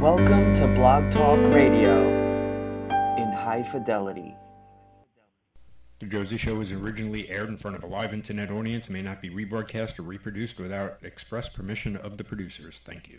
Welcome to Blog Talk Radio in high fidelity. The Josie Show was originally aired in front of a live internet audience and may not be rebroadcast or reproduced without express permission of the producers. Thank you.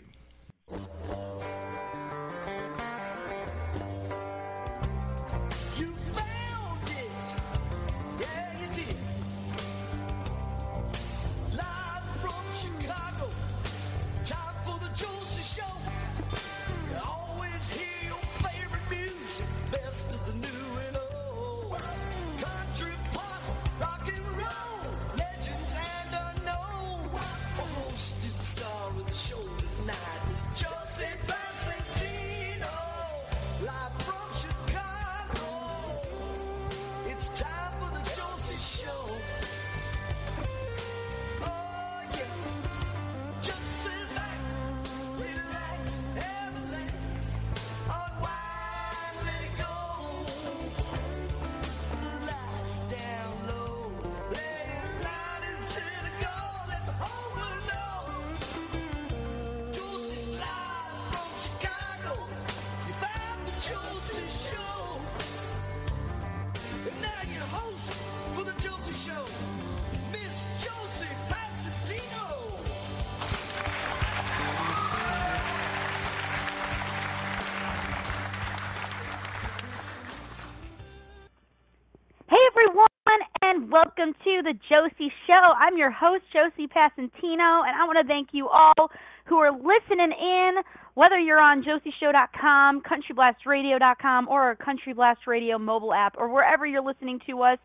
I'm your host, Josie Passantino, and I want to thank you all who are listening in, whether you're on josieshow.com, countryblastradio.com, or our Country Blast Radio mobile app, or wherever you're listening to us.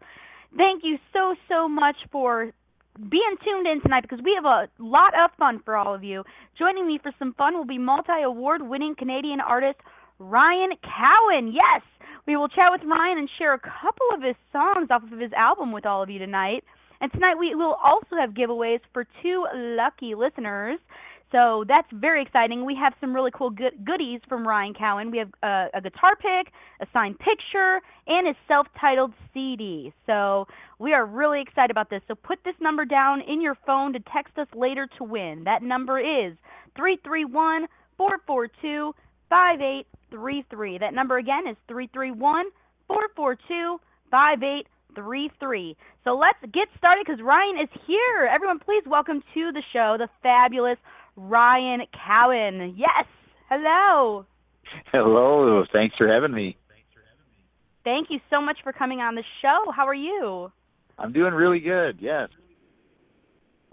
Thank you so, so much for being tuned in tonight because we have a lot of fun for all of you. Joining me for some fun will be multi award winning Canadian artist Ryan Keown. Yes, we will chat with Ryan and share a couple of his songs off of his album with all of you tonight. And tonight we will also have giveaways for two lucky listeners. So that's very exciting. We have some really cool good- goodies from Ryan Keown. We have uh, a guitar pick, a signed picture, and his self-titled CD. So we are really excited about this. So put this number down in your phone to text us later to win. That number is 331 442 5833. That number again is 331 442 5833. So let's get started because Ryan is here. Everyone, please welcome to the show the fabulous Ryan Keown. Yes. Hello. Hello, thanks for having me. Thank you so much for coming on the show. How are you? I'm doing really good. Yes.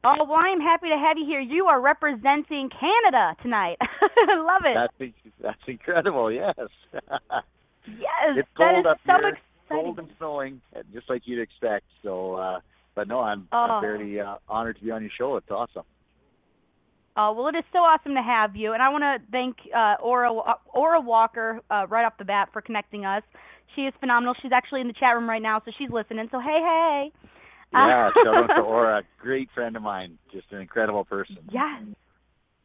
Oh, well, I'm happy to have you here. You are representing Canada tonight. I love it. That's that's incredible. Yes. yes, it's cold is up so here. Exciting. Cold and snowing, just like you'd expect. So, uh, but no, I'm, Oh. I'm very uh, honored to be on your show. It's awesome. Oh, well, it is so awesome to have you. And I want to thank uh, Aura, Aura Walker uh, right off the bat for connecting us. She is phenomenal. She's actually in the chat room right now, so she's listening. So, hey, hey. Yeah, Uh, shout out to Aura, great friend of mine, just an incredible person. Yes.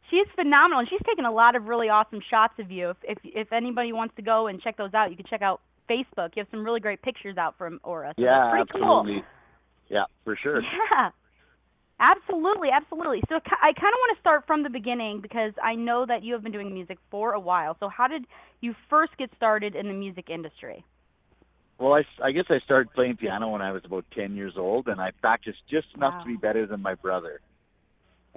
She's phenomenal, and she's taken a lot of really awesome shots of you. If, if if anybody wants to go and check those out, you can check out Facebook. You have some really great pictures out from Aura. So Yeah, that's pretty cool. absolutely. Yeah, for sure. Yeah. Absolutely, absolutely. So I kind of want to start from the beginning because I know that you have been doing music for a while. So how did you first get started in the music industry? Well, I, I guess I started playing piano when I was about 10 years old, and I practiced just enough Wow. to be better than my brother.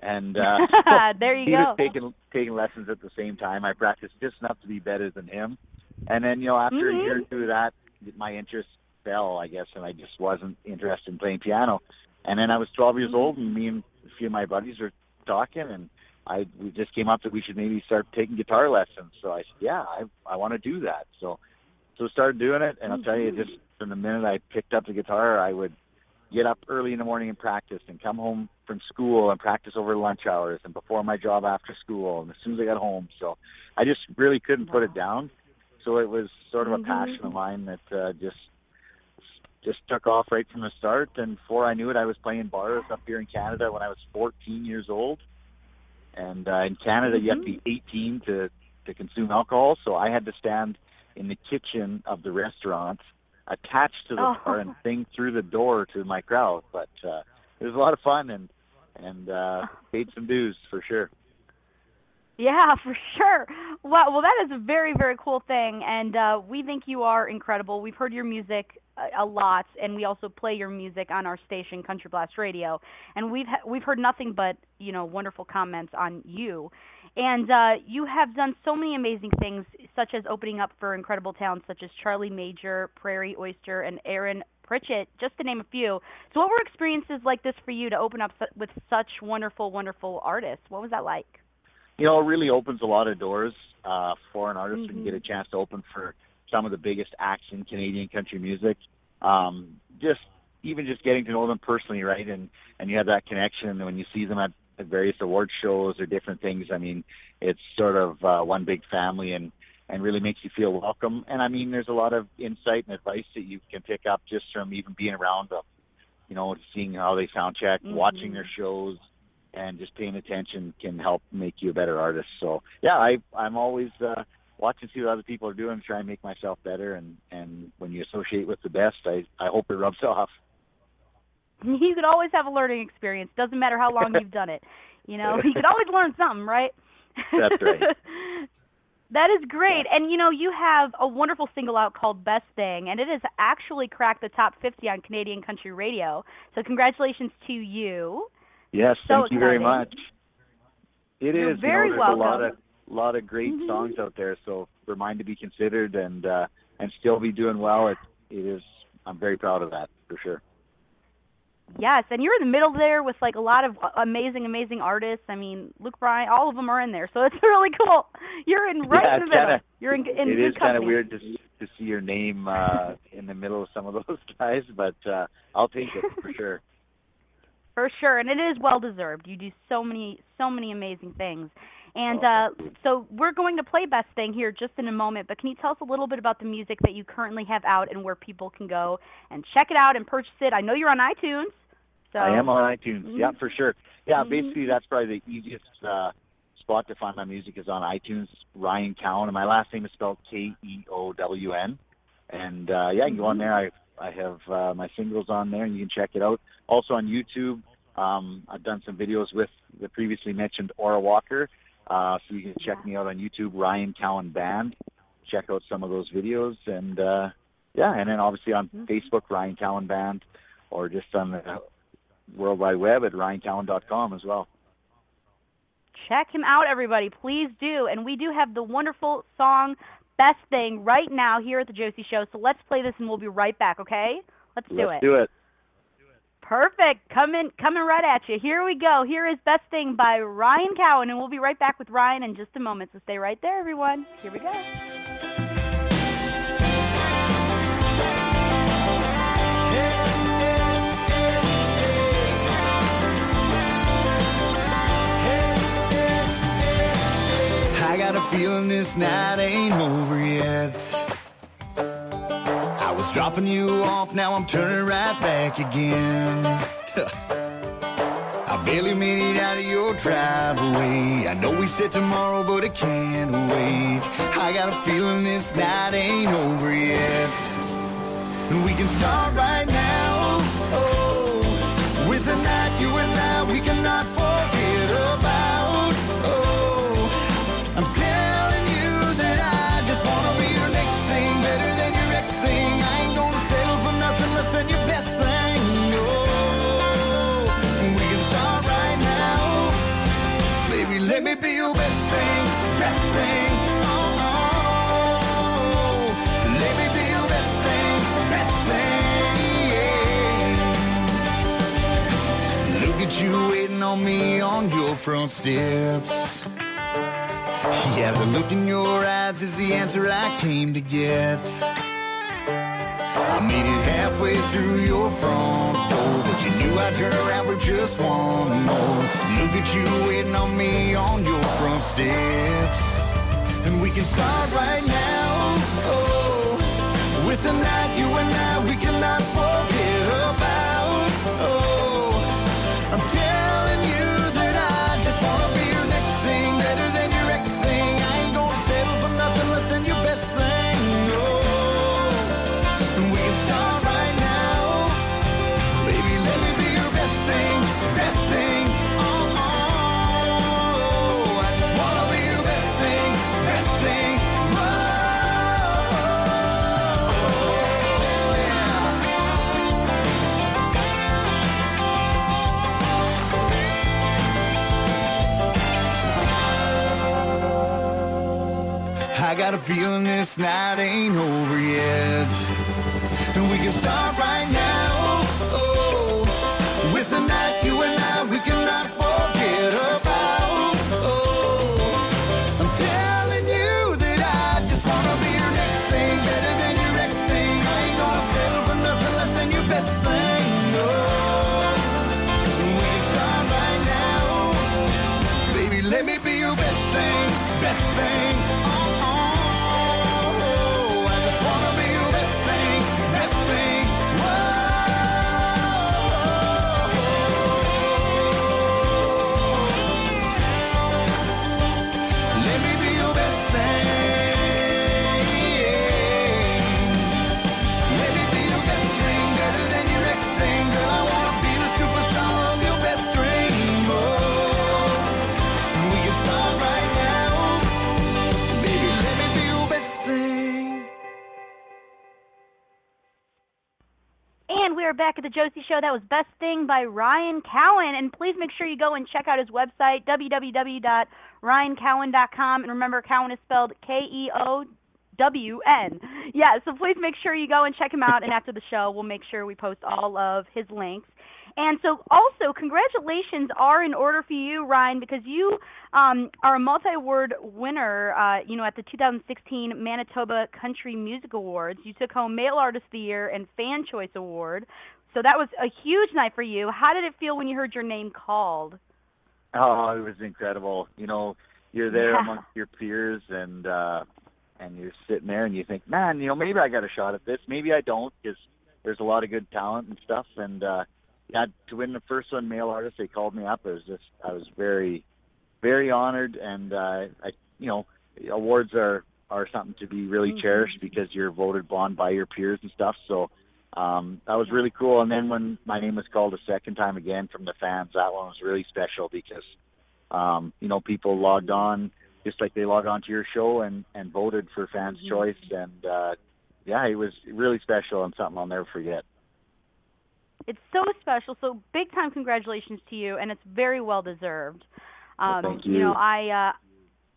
And uh, there you he go. was taking taking lessons at the same time. I practiced just enough to be better than him. And then, you know, after Mhm. a year or two of that, my interest fell, I guess, and I just wasn't interested in playing piano. And then I was 12 years old, and me and a few of my buddies were talking, and I we just came up that we should maybe start taking guitar lessons. So I said, yeah, I I want to do that. So so started doing it, and I'll tell you, just from the minute I picked up the guitar, I would get up early in the morning and practice, and come home from school and practice over lunch hours, and before my job after school, and as soon as I got home. So I just really couldn't put it down. So it was sort of a Mhm. passion of mine that uh, just just took off right from the start. And before I knew it, I was playing bars up here in Canada when I was 14 years old. And uh, in Canada, you have to be 18 to to consume alcohol. So I had to stand in the kitchen of the restaurant, attached to the Oh. bar, and sing through the door to my crowd. But uh, it was a lot of fun and and uh, paid some dues for sure. Yeah, for sure. Well, well, that is a very, very cool thing, and uh, we think you are incredible. We've heard your music a, a lot, and we also play your music on our station, Country Blast Radio, and we've ha- we've heard nothing but you know wonderful comments on you. And uh, you have done so many amazing things, such as opening up for incredible talents such as Charlie Major, Prairie Oyster, and Aaron Pritchett, just to name a few. So, what were experiences like this for you to open up su- with such wonderful, wonderful artists? What was that like? You know, it really opens a lot of doors uh, for an artist when you get a chance to open for some of the biggest acts in Canadian country music. Um, just even just getting to know them personally, right? And and you have that connection when you see them at, at various award shows or different things. I mean, it's sort of uh, one big family and and really makes you feel welcome. And I mean, there's a lot of insight and advice that you can pick up just from even being around them. You know, seeing how they sound check, watching Mhm. their shows, and just paying attention can help make you a better artist. So yeah, I I'm always uh, watching see what other people are doing, try and make myself better. And and when you associate with the best, I I hope it rubs off. You could always have a learning experience. Doesn't matter how long you've done it. You know, you could always learn something, right? That's right. that is great. And you know, you have a wonderful single out called Best Thing, and it has actually cracked the top 50 on Canadian country radio. So congratulations to you. Yes, So thank you very much. It You're is. very you know, there's a lot welcome. of lot of great Mhm. songs out there, so we're mine to be considered and uh, and still be doing well. It it is. I'm very proud of that for sure. Yes, and you're in the middle there with like a lot of amazing, amazing artists. I mean, Luke Bryan, all of them are in there, so it's really cool. You're in right Yeah, in the middle. kinda- you're in, in it is kind of weird to to see your name uh, in the middle of some of those guys, but uh, I'll take it for sure. For sure, and it is well deserved. You do so many, so many amazing things. And Oh, uh, so we're going to play Best Thing here just in a moment. But can you tell us a little bit about the music that you currently have out and where people can go and check it out and purchase it? I know you're on iTunes. So I am on iTunes. Mhm. Yeah, for sure. Yeah, Mhm. basically that's probably the easiest uh, spot to find my music is on iTunes. Ryan Keown, and my last name is spelled K E O W N. And uh, yeah, you can go on there. I I have uh, my singles on there, and you can check it out. Also on YouTube, um, I've done some videos with the previously mentioned Aura Walker. Uh, so you can check me out on YouTube, Ryan Keown Band. Check out some of those videos, and uh, yeah, and then obviously on Mhm. Facebook, Ryan Keown Band, or just on the World Wide Web at ryankeown.com as well. check him out, everybody. Please do. And we do have the wonderful song Best Thing right now here at the Josie Show. So let's play this and we'll be right back. Okay? Let's do it. Let's it. do it. Perfect. Coming coming right at you. Here we go. Here is Best Thing by Ryan Keown, and we'll be right back with Ryan in just a moment. So stay right there, everyone. Here we go. I got a feeling this night ain't over yet. Was dropping you off, now I'm turning right back again. I barely made it out of your driveway. I know we said tomorrow, but I can't wait. I got a feeling this night ain't over yet. And we can start right now. On me on your front steps. Yeah, the look in your eyes is the answer I came to get. I made it halfway through your front door, but you knew I'd turn around for just one more. Look at you waiting on me on your front steps. And we can start right now. Oh, with a night you feeling this night ain't over yet. And we can start right Are back at the Josie Show. That was Best Thing by Ryan Keown. And please make sure you go and check out his website, www.ryankeown.com. And remember, Keown is spelled K E O W N. Yeah, so please make sure you go and check him out. And after the show, we'll make sure we post all of his links. And so, also, congratulations are in order for you, Ryan, because you um, are a multi-award winner. Uh, you know, at the 2016 Manitoba Country Music Awards, you took home Male Artist of the Year and Fan Choice Award. So that was a huge night for you. How did it feel when you heard your name called? Oh, it was incredible. You know, you're there Yeah. amongst your peers and uh and you're sitting there and you think, "Man, you know, maybe I got a shot at this. Maybe I don't because there's a lot of good talent and stuff." And uh yeah, to win the first one male artist, they called me up. It was just I was very very honored and uh I you know, awards are are something to be really Mhm. cherished because you're voted on by your peers and stuff. So um, that was really cool. And then when my name was called a second time again from the fans, that one was really special because, um, you know, people logged on just like they logged on to your show and, and voted for fans' Mhm. choice. And, uh, yeah, it was really special and something I'll never forget. It's so special. So big time congratulations to you, and it's very well deserved. Um, Well, thank know, you. I. Uh,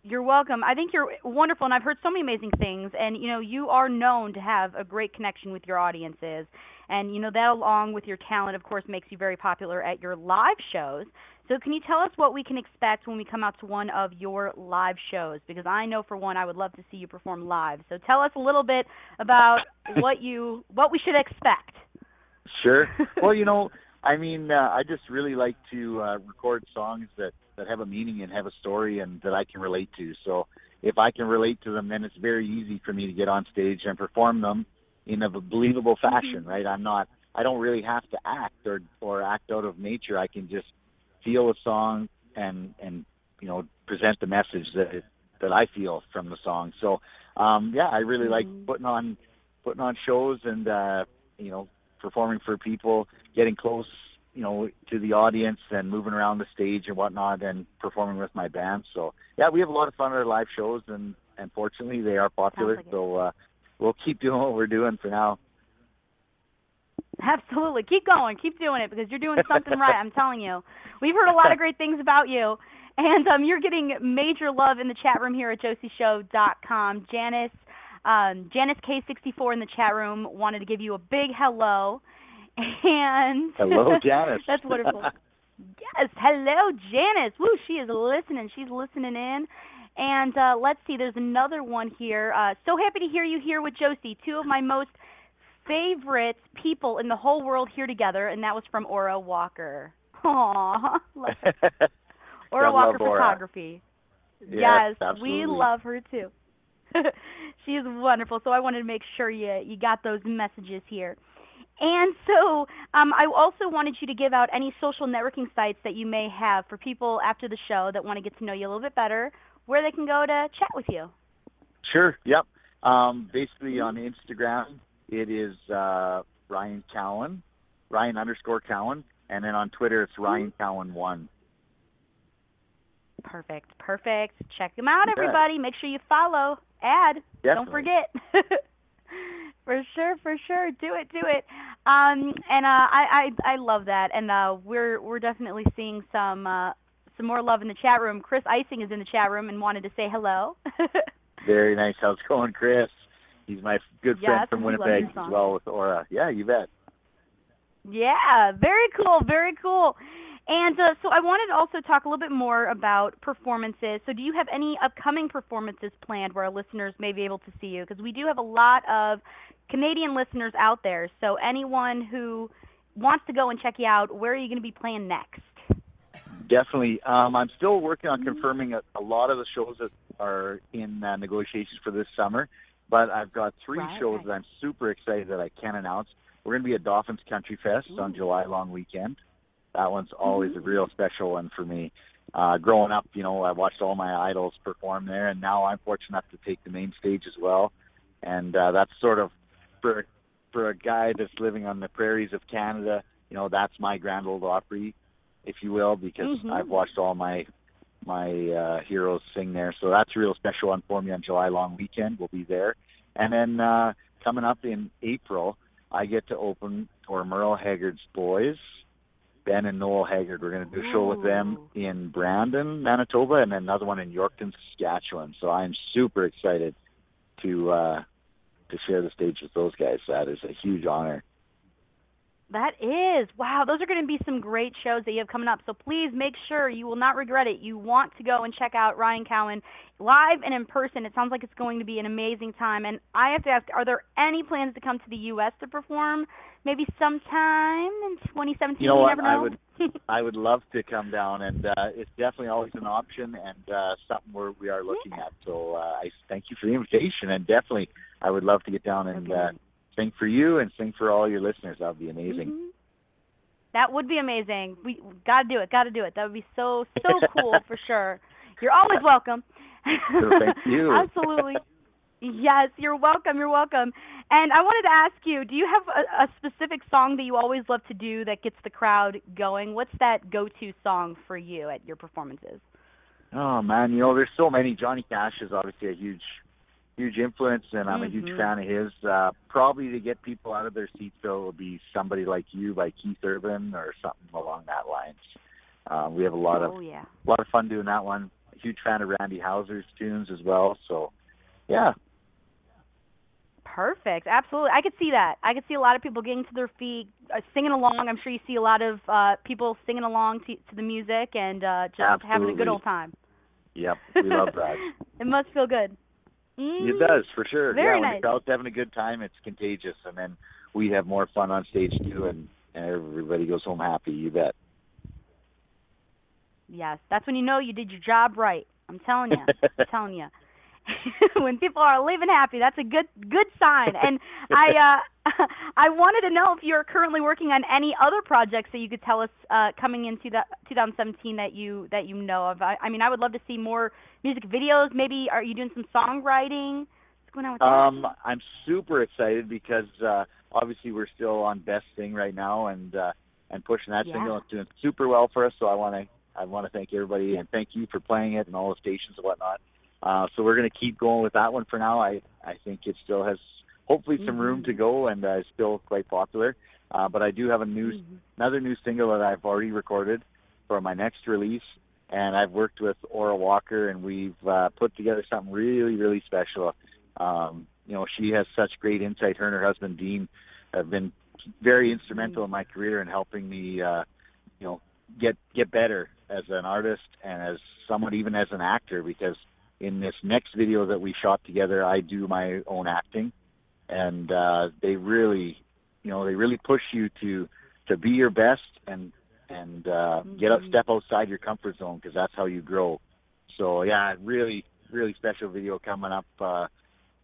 you're welcome. I think you're wonderful, and I've heard so many amazing things. And you know, you are known to have a great connection with your audiences, and you know that, along with your talent, of course, makes you very popular at your live shows. So, can you tell us what we can expect when we come out to one of your live shows? Because I know, for one, I would love to see you perform live. So, tell us a little bit about what you what we should expect. Sure. well, you know, I mean, uh, I just really like to uh, record songs that that have a meaning and have a story and that I can relate to. So if I can relate to them, then it's very easy for me to get on stage and perform them in a believable fashion, right? I'm not. I don't really have to act or or act out of nature. I can just feel a song and and you know present the message that it, that I feel from the song. So um yeah, I really like Mhm. putting on putting on shows and uh you know performing for people, getting close, you know, to the audience and moving around the stage and whatnot and performing with my band. So yeah, we have a lot of fun at our live shows and and fortunately they are popular. like so uh we'll keep doing what we're doing for now. Absolutely. Keep going. Keep doing it because you're doing something right. I'm telling you. We've heard a lot of great things about you. And um, you're getting major love in the chat room here at josieshow.com. Janice, um, Janice K64 in the chat room wanted to give you a big hello. And Hello, Janice. That's wonderful. yes, hello, Janice. Woo, she is listening. She's listening in. And uh, let's see, there's another one here. Uh, so happy to hear you here with Josie, two of my most favorite people in the whole world here together, and that was from Aura Walker. Aww. Love- Aura Walker love Aura. Photography. Yes, we love her too. she is wonderful. So I wanted to make sure you you got those messages here. And so um, I also wanted you to give out any social networking sites that you may have for people after the show that want to get to know you a little bit better, where they can go to chat with you. Sure. Yep. Um, basically on Instagram, it is uh, Ryan Keown, Ryan underscore Keown, and then on Twitter it's Ryan Keown one. Perfect, perfect. Check them out, everybody. Make sure you follow, add. Don't forget. for sure, for sure. Do it, do it. Um, and uh, I, I, I love that. And uh, we're, we're definitely seeing some, uh, some more love in the chat room. Chris Icing is in the chat room and wanted to say hello. Very nice. How's it going, Chris? He's my good friend Yes, from Winnipeg as well with Aura. Yeah, you bet. Yeah, very cool, very cool. And uh, so I wanted to also talk a little bit more about performances. So do you have any upcoming performances planned where our listeners may be able to see you? Because we do have a lot of Canadian listeners out there. So anyone who wants to go and check you out, where are you going to be playing next? Definitely. Um, I'm still working on confirming a, a lot of the shows that are in uh, negotiations for this summer, but I've got three Right, shows that I'm super excited that I can announce. We're going to be at Dauphin's Country Fest on July long weekend. That one's always a real special one for me. Uh, growing up, you know, I watched all my idols perform there, and now I'm fortunate enough to take the main stage as well. And uh, that's sort of for for a guy that's living on the prairies of Canada. You know, that's my Grand Old Opry, if you will, because Mhm. I've watched all my my uh, heroes sing there. So that's a real special one for me on July long weekend. We'll be there, and then uh, coming up in April, I get to open for Merle Haggard's Boys. Ben and Noel Haggard. We're going to do a show with them in Brandon, Manitoba, and another one in Yorkton, Saskatchewan. So I'm super excited to uh, to share the stage with those guys. That is a huge honor. That is. Wow, those are going to be some great shows that you have coming up. So please make sure you will not regret it. You want to go and check out Ryan Keown live and in person. It sounds like it's going to be an amazing time. And I have to ask, are there any plans to come to the U.S. to perform maybe sometime in 2017? You know what? never I would- I would love to come down, and uh, it's definitely always an option and uh, something where we are looking at. So uh, I thank you for the invitation, and definitely I would love to get down and Okay. uh, sing for you and sing for all your listeners. That would be amazing. Mhm. That would be amazing. We got to do it. Got to do it. That would be so so cool for sure. You're always welcome. So thank you. Absolutely. Yes, you're welcome. You're welcome. And I wanted to ask you, do you have a, a specific song that you always love to do that gets the crowd going? What's that go-to song for you at your performances? Oh man, you know, there's so many. Johnny Cash is obviously a huge, huge influence, and I'm a huge Mhm. fan of his. Uh, probably to get people out of their seats, though, would be "Somebody Like You" by Keith Urban or something along that lines. Uh, we have a lot of oh yeah. a lot of fun doing that one. Huge fan of Randy Houser's tunes as well. So, yeah, Perfect. Absolutely. I could see that. I could see a lot of people getting to their feet, uh, singing along. I'm sure you see a lot of uh people singing along to, to the music and uh just having a good old time. yep, we love that. it must feel good. Mm. It does for sure. Very yeah, when nice. the crowd's having a good time, it's contagious, and then we have more fun on stage too, and, and everybody goes home happy. You bet. Yes, that's when you know you did your job right. I'm telling you. I'm telling you. when people are leaving happy, that's a good good sign. And I uh I wanted to know if you're currently working on any other projects that you could tell us uh coming into the 2017 that you that you know of. I, I mean, I would love to see more music videos. Maybe are you doing some songwriting? What's going on with that? Um, I'm super excited because uh, obviously we're still on Best Thing right now, and uh, and pushing that Yeah. single. It's doing super well for us. So I want to I want to thank everybody and thank you for playing it and all the stations and whatnot. Uh, so we're going to keep going with that one for now. I I think it still has hopefully some room Mhm. to go and uh, still quite popular. Uh, but I do have a new Mhm. another new single that I've already recorded for my next release, and I've worked with Aura Walker, and we've uh, put together something really, really special. Um, you know, she has such great insight. Her and her husband Dean have been very instrumental in my career in helping me, uh, you know, get get better as an artist and as someone, even as an actor, because in this next video that we shot together, I do my own acting, and uh, they really, you know, they really push you to to be your best and and uh, get up, Mhm. step outside your comfort zone because that's how you grow. So yeah, really, really special video coming up uh,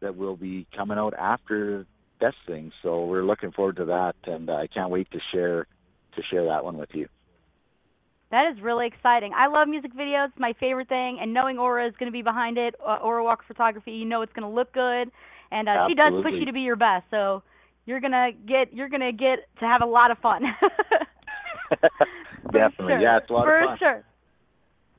that will be coming out after Best Thing. So we're looking forward to that, and I can't wait to share to share that one with you. That is really exciting. I love music videos. It's my favorite thing. And knowing Aura is going to be behind it, uh, Aura Walker Photography, you know it's going to look good. And uh, she does push you to be your best. So you're gonna get you're gonna get to have a lot of fun. Definitely, sure. yeah, it's a lot For of fun. sure.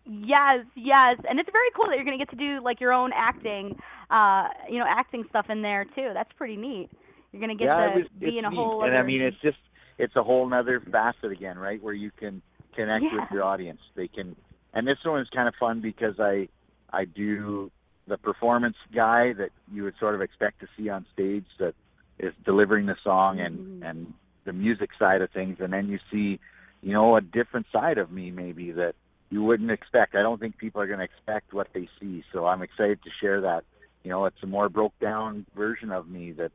Yes, yes, and it's very cool that you're gonna get to do like your own acting, uh, you know, acting stuff in there too. That's pretty neat. You're gonna get yeah, to was, be in a neat. whole and. I mean, it's just it's a whole nother facet again, right? Where you can connect Yeah. with your audience. They can, and this one is kind of fun because I I do the performance guy that you would sort of expect to see on stage that is delivering the song and and the music side of things, and then you see, you know, a different side of me maybe that you wouldn't expect. I don't think people are going to expect what they see, so I'm excited to share that. You know, it's a more broke down version of me that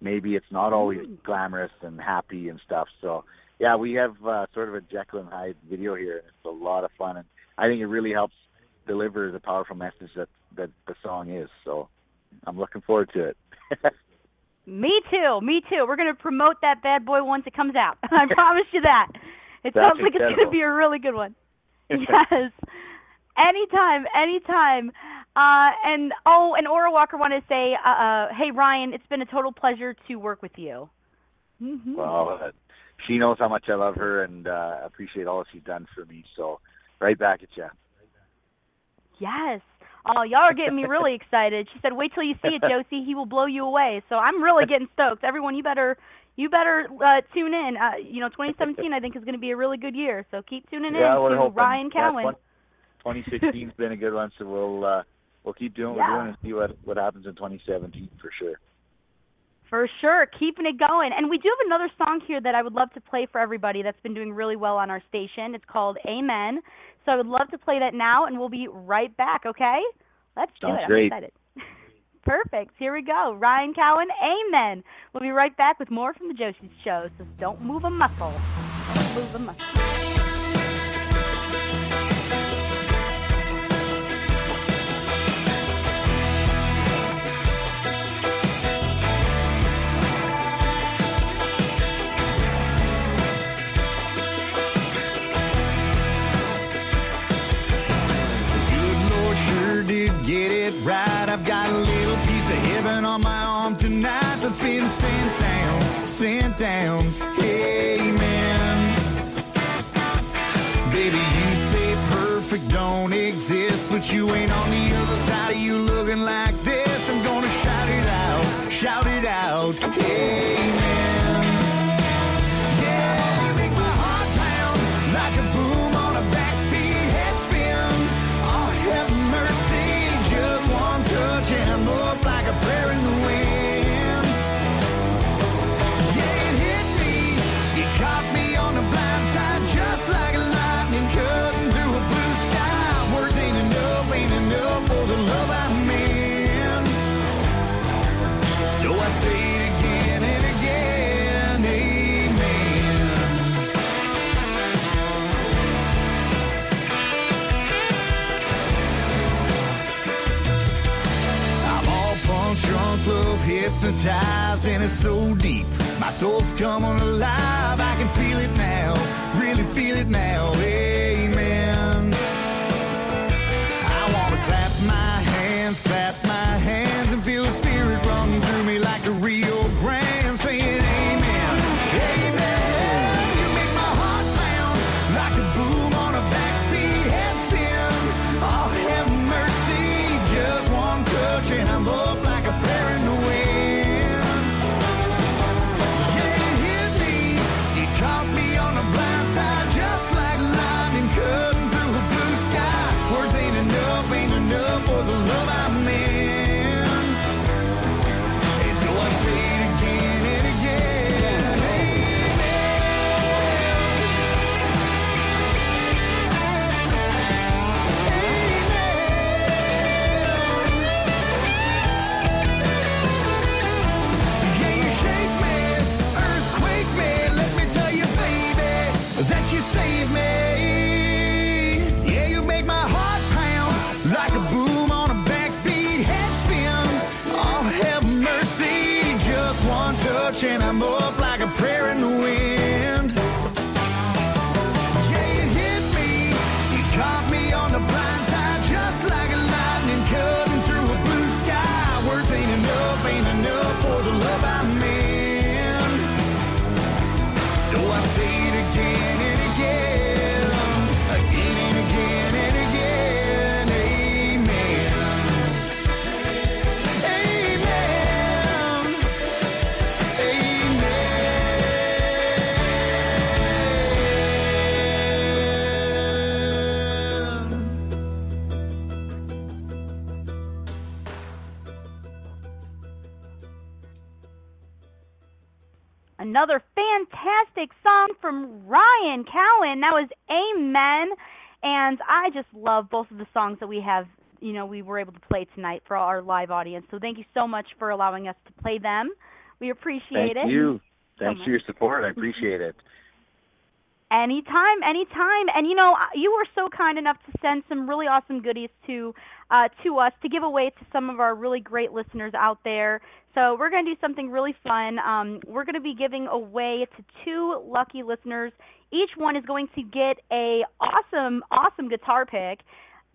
maybe it's not always glamorous and happy and stuff. So yeah, we have uh, sort of a Jekyll and Hyde video here. It's a lot of fun, and I think it really helps deliver the powerful message that that the song is. So I'm looking forward to it. Me too. Me too. We're going to promote that bad boy once it comes out. I promise you that. It That's sounds like it's going to be a really good one. yes. Anytime, anytime. Uh, and oh, and Aura Walker wanted to say, uh, uh, hey Ryan, it's been a total pleasure to work with you. Mhm. well, uh, she knows how much I love her and uh, appreciate all she's done for me. So right back at you. Yes. Oh, y'all are getting me really excited. She said, "Wait till you see it, Josie. He will blow you away." So I'm really getting stoked. Everyone, you better you better uh, tune in. Uh, you know, 2017 I think is going to be a really good year. So keep tuning in yeah, we're to hoping. Ryan Keown. 2016's been a good one, so we'll uh, we'll keep doing what Yeah. we're doing and see what what happens in 2017 for sure. For sure, keeping it going. And we do have another song here that I would love to play for everybody that's been doing really well on our station. It's called Amen. So I would love to play that now, and we'll be right back, okay? Let's do Sounds it. great. I'm excited. Perfect. Here we go. Ryan Keown, Amen. We'll be right back with more from the Josie Show, so don't move a muscle. Don't move a muscle. Right. I've got a little piece of heaven on my arm tonight that's been sent down, sent down. Amen. Baby, you say perfect don't exist, but you ain't on the other side of you looking like this. I'm gonna shout it out, shout it out. Amen. Hypnotized, and it's so deep. My soul's coming alive. I can feel it now, really feel it now. Amen. I wanna clap my hands, clap another fantastic song from Ryan Keown. That was Amen. And I just love both of the songs that we have, you know, we were able to play tonight for our live audience. So thank you so much for allowing us to play them. We appreciate Thank it. Thank you. Thanks much. for your support. I appreciate it. Anytime, anytime. And you know, you were so kind enough to send some really awesome goodies to uh, to us to give away to some of our really great listeners out there. So we're going to do something really fun. Um, we're going to be giving away to two lucky listeners. Each one is going to get a awesome, awesome guitar pick,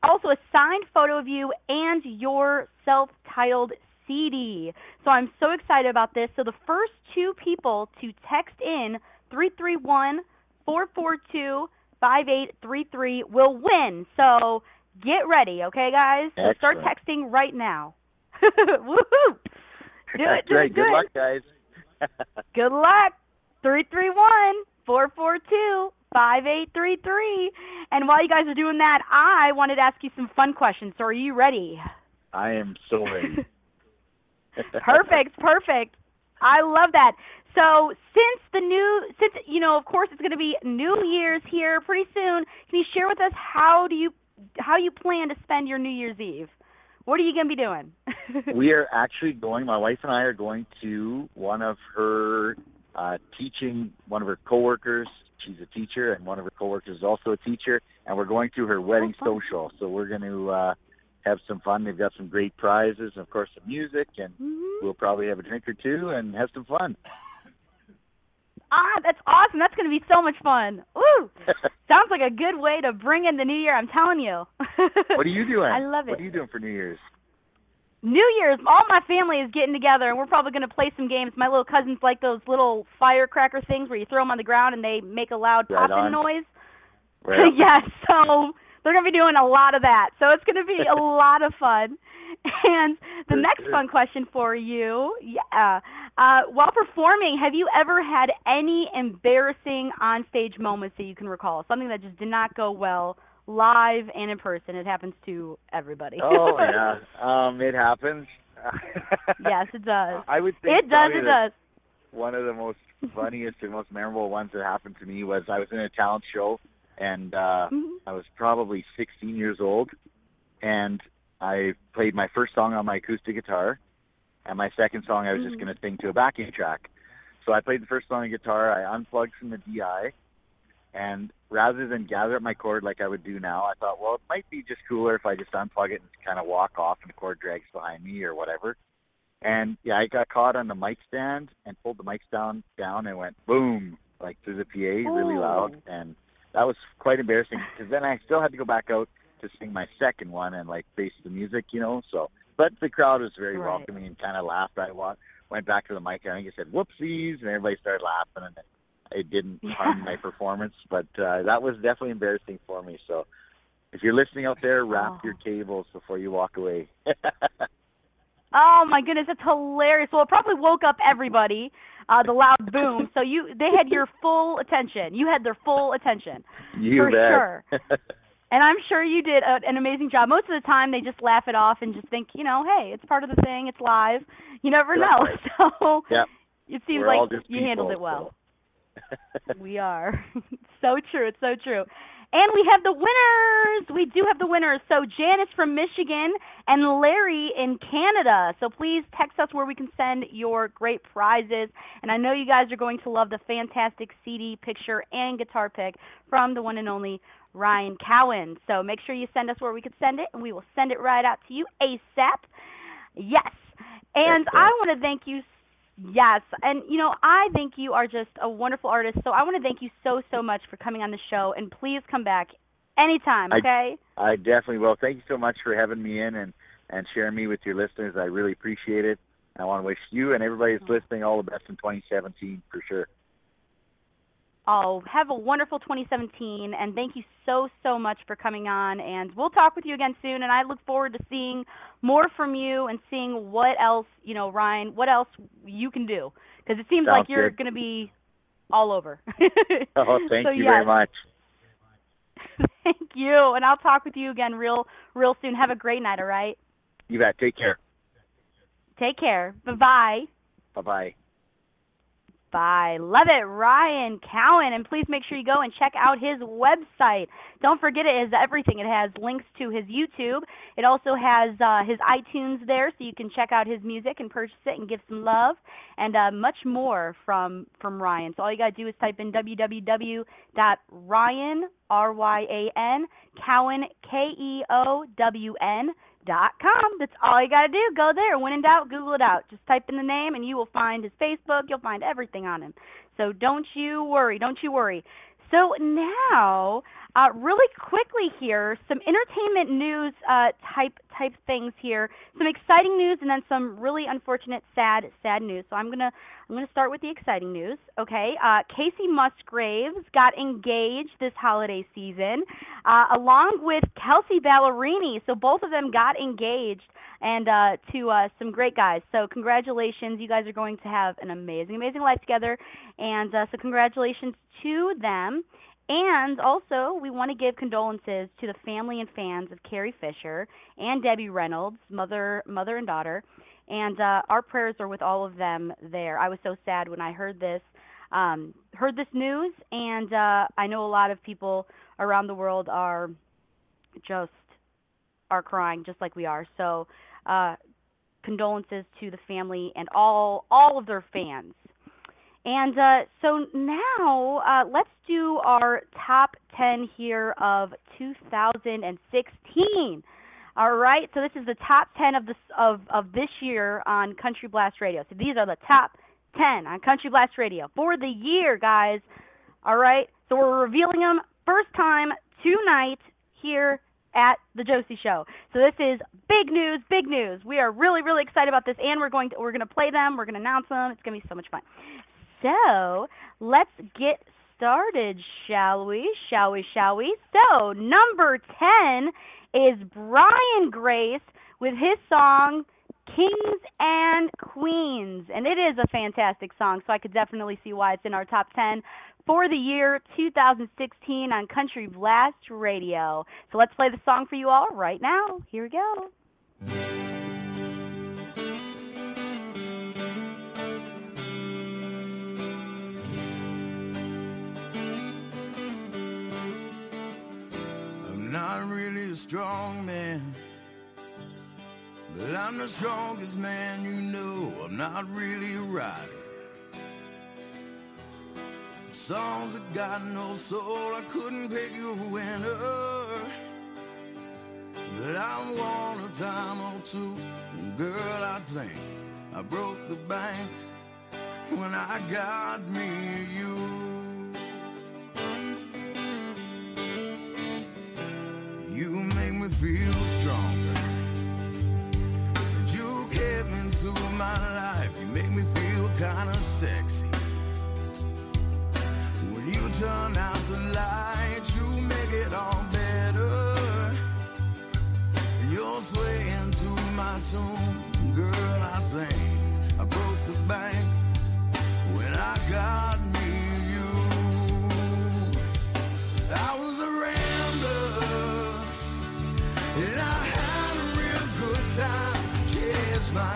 also a signed photo of you and your self-titled CD. So I'm so excited about this. So the first two people to text in 331 442 5833 will win. So get ready, okay, guys? So start texting right now. Woohoo! Do it, do right. it, do Good it. luck, guys. Good luck. 331 442 5833. And while you guys are doing that, I wanted to ask you some fun questions. So are you ready? I am so ready. perfect, perfect. I love that. So since the new, since you know, of course, it's going to be New Year's here pretty soon. Can you share with us how do you how you plan to spend your New Year's Eve? What are you going to be doing? we are actually going. My wife and I are going to one of her uh, teaching. One of her coworkers. She's a teacher, and one of her coworkers is also a teacher. And we're going to her wedding fun. social. So we're going to uh, have some fun. They've got some great prizes, and of course, some music, and Mhm. we'll probably have a drink or two and have some fun. Ah, that's awesome. That's going to be so much fun. Ooh, sounds like a good way to bring in the new year. I'm telling you. what are you doing? I love it. What are you doing for New Year's? New Year's, all my family is getting together, and we're probably going to play some games. My little cousins like those little firecracker things where you throw them on the ground and they make a loud Right popping noise. Right. yes, so they're going to be doing a lot of that. So it's going to be a lot of fun. And the next fun question for you, yeah, uh, while performing, have you ever had any embarrassing onstage moments that you can recall? Something that just did not go well live and in person. It happens to everybody. Oh yeah, um, it happens. yes, it does. I would think It does. It does. one of the most funniest and most memorable ones that happened to me was I was in a talent show and uh Mhm. I was probably 16 years old and I played my first song on my acoustic guitar and my second song I was just Mhm. going to sing to a backing track. So I played the first song on guitar, I unplugged from the DI and rather than gather up my cord like I would do now, I thought, well, it might be just cooler if I just unplug it and kind of walk off and the cord drags behind me or whatever. And yeah, I got caught on the mic stand and pulled the mic down down and went boom like through the PA really Oh. loud, and that was quite embarrassing because then I still had to go back out to sing my second one and like face the music, you know. So, but the crowd was very Right. welcoming and kind of laughed. I went back to the mic and I think I said whoopsies, and everybody started laughing, and it didn't harm my performance, but uh, that was definitely embarrassing for me. So. If you're listening out there, wrap Oh. your cables before you walk away. Oh my goodness, that's hilarious. Well, it probably woke up everybody, uh, the loud boom. So you, they had your full attention. You had their full attention, you for bet. sure. And I'm sure you did a, an amazing job. Most of the time, they just laugh it off and just think, you know, hey, it's part of the thing. It's live. You never know. right. So Yep. it seems We're like you handled it well. so. We are. so true. It's so true. And we have the winners. We do have the winners. So Janice from Michigan and Larry in Canada. So please text us where we can send your great prizes. And I know you guys are going to love the fantastic CD picture and guitar pick from the one and only Ryan Keown. So make sure you send us where we could send it, and we will send it right out to you ASAP. Yes. And I want to thank you Yes, and you know, I think you are just a wonderful artist. So I want to thank you so so much for coming on the show, and please come back anytime. I- Okay? I definitely will. Thank you so much for having me in and and sharing me with your listeners. I really appreciate it. I want to wish you and everybody that's mm-hmm. listening all the best in 2017 for sure. Oh, have a wonderful 2017, and thank you so so much for coming on. And we'll talk with you again soon. And I look forward to seeing more from you and seeing what else you know, Ryan, what else you can do because it seems like you're going to be all over. Oh, thank So, you yes. very much. Thank you, and I'll talk with you again real real soon. Have a great night. All right. You bet. Take care. Take care. Bye bye. Bye bye. By. Love it, Ryan Keown. And please make sure you go and check out his website. Don't forget it is everything. It has links to his YouTube. It also has uh, his iTunes there, so you can check out his music and purchase it and give some love and uh, much more from from Ryan. So all you gotta do is type in www.ryan r y a n Keown K E O W N com. That's all you gotta do. Go there. When in doubt, Google it out. Just type in the name and you will find his Facebook. You'll find everything on him. So don't you worry. Don't you worry. So now, uh, really quickly here, some entertainment news uh, type type things here. Some exciting news, and then some really unfortunate, sad, sad news. So I'm gonna I'm gonna start with the exciting news. Okay, uh, Kacey Musgraves got engaged this holiday season, uh, along with Kelsea Ballerini. So both of them got engaged, and uh, to uh, some great guys. So congratulations, you guys are going to have an amazing, amazing life together, and uh, so congratulations to them. And also, we want to give condolences to the family and fans of Carrie Fisher and Debbie Reynolds, mother, mother and daughter. And uh, our prayers are with all of them there. I was so sad when I heard this, um, heard this news, and uh, I know a lot of people around the world are just are crying, just like we are. So, uh, condolences to the family and all all of their fans. And uh, so now uh, let's do our top 10 here of 2016. All right, so this is the top 10 of this of, of this year on Country Blast Radio. So these are the top 10 on Country Blast Radio for the year, guys. All right, so we're revealing them first time tonight here at the Josie Show. So this is big news, big news. We are really, really excited about this, and we're going to we're going to play them. We're going to announce them. It's going to be so much fun. So let's get started, shall we? Shall we? Shall we? So number ten is Brian Grace with his song Kings and Queens. And it is a fantastic song, so I could definitely see why it's in our top 10 for the year 2016 on Country Blast Radio. So let's play the song for you all right now. Here we go. I'm really a strong man, but I'm the strongest man you know. I'm not really a rider. Songs that got no soul, I couldn't pick you a winner. But I won a time or two, And girl. I think I broke the bank when I got me you. You make me feel stronger. Since you came into my life, you make me feel kinda sexy. When you turn out the lights, you make it all better. You're swaying to my tune, girl. I think I broke the bank when I got me you. I was time, chased my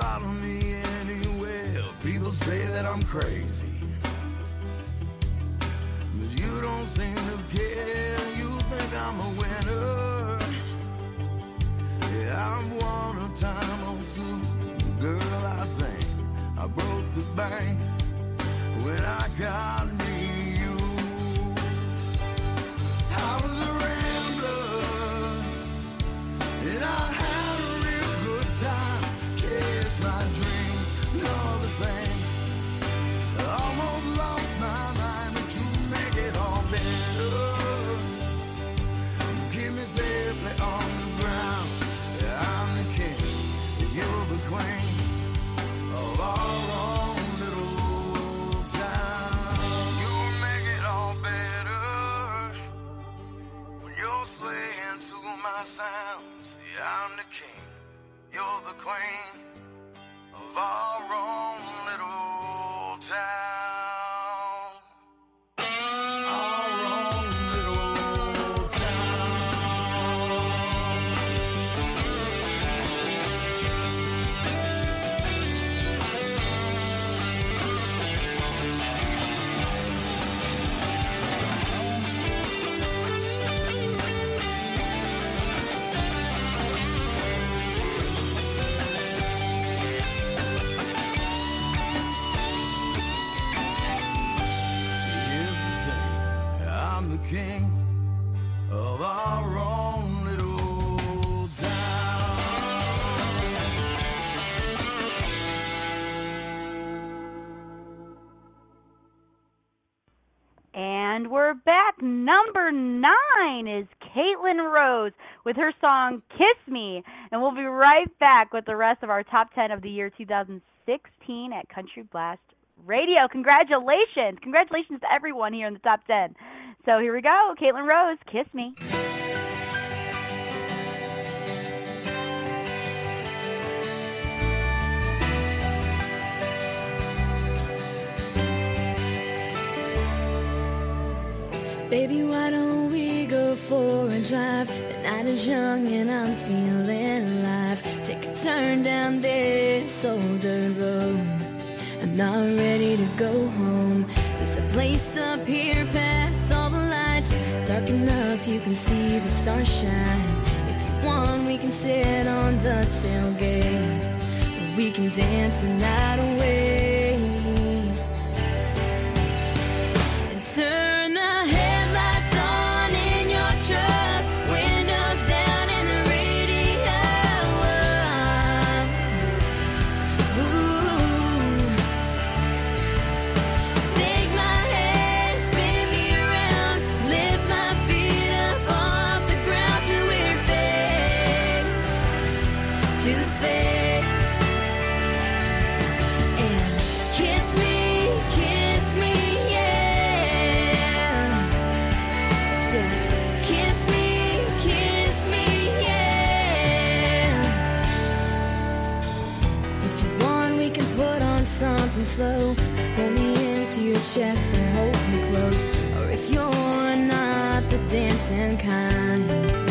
follow me anywhere. People say that I'm crazy, but you don't seem to care. You think I'm a winner. Yeah, I've won a time or two, girl. I think I broke the bank when I got you're the queen of our own little is Caitlin Rose with her song Kiss Me. And we'll be right back with the rest of our top 10 of the year 2016 at Country Blast Radio. Congratulations. Congratulations to everyone here in the top 10. So here we go. Caitlin Rose, Kiss Me. Baby, why don't we go for a drive? The night is young and I'm feeling alive. Take a turn down this old dirt road. I'm not ready to go home. There's a place up here past all the lights. Dark enough you can see the stars shine. If you want, we can sit on the tailgate. We can dance the night away and turn slow. Just pull me into your chest and hold me close. Or if you're not the dancing kind,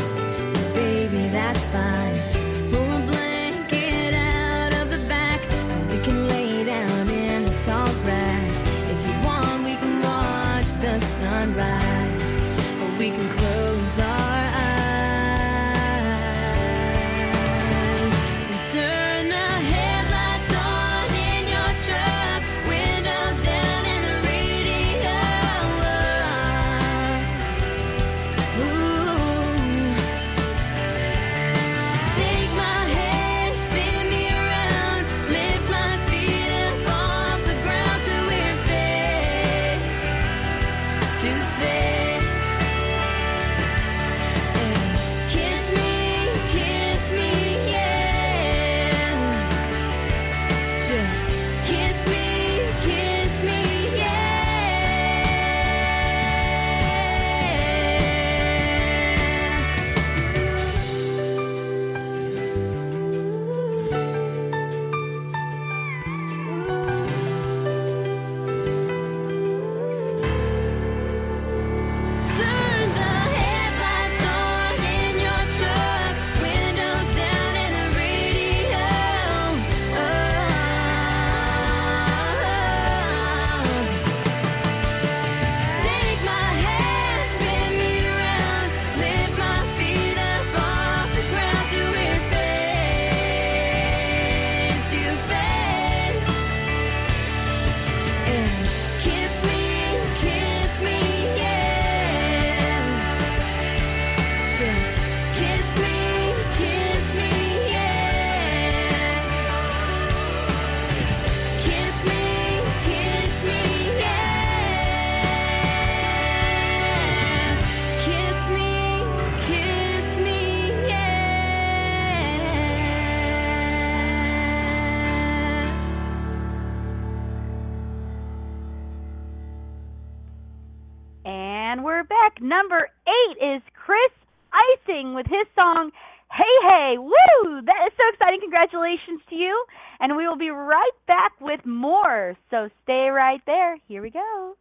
And we're back. Number eight is Chris Icing with his song Hey, hey, woo! That is so exciting. Congratulations to you. And we will be right back with more. So stay right there. Here we go.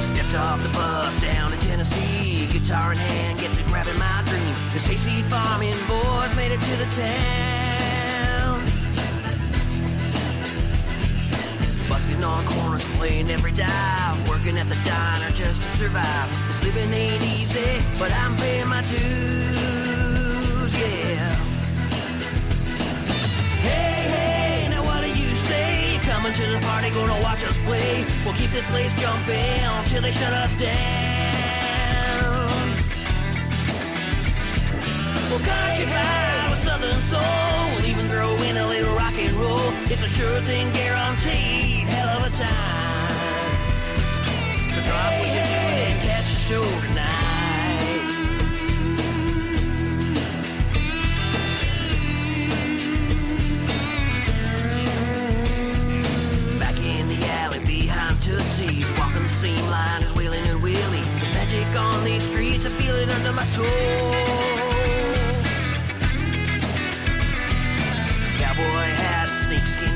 Stepped off the bus down to Tennessee, guitar in hand, get to grabbing my This hayseed farming boys made it to the town. Busking on corners, playing every dive, working at the diner just to survive. This living ain't easy, but I'm paying my dues, yeah. Hey, hey, now what do you say? Coming to the party, gonna watch us play. We'll keep this place jumping till they shut us down. Well, country vibe with southern soul, we'll even throw in a little rock and roll. It's a sure thing, guaranteed, hell of a time. So drop what you're doing and catch the show tonight. Tootsie's, walking the same line as Waylon and Willie. There's magic on these streets, I feel it under my soul.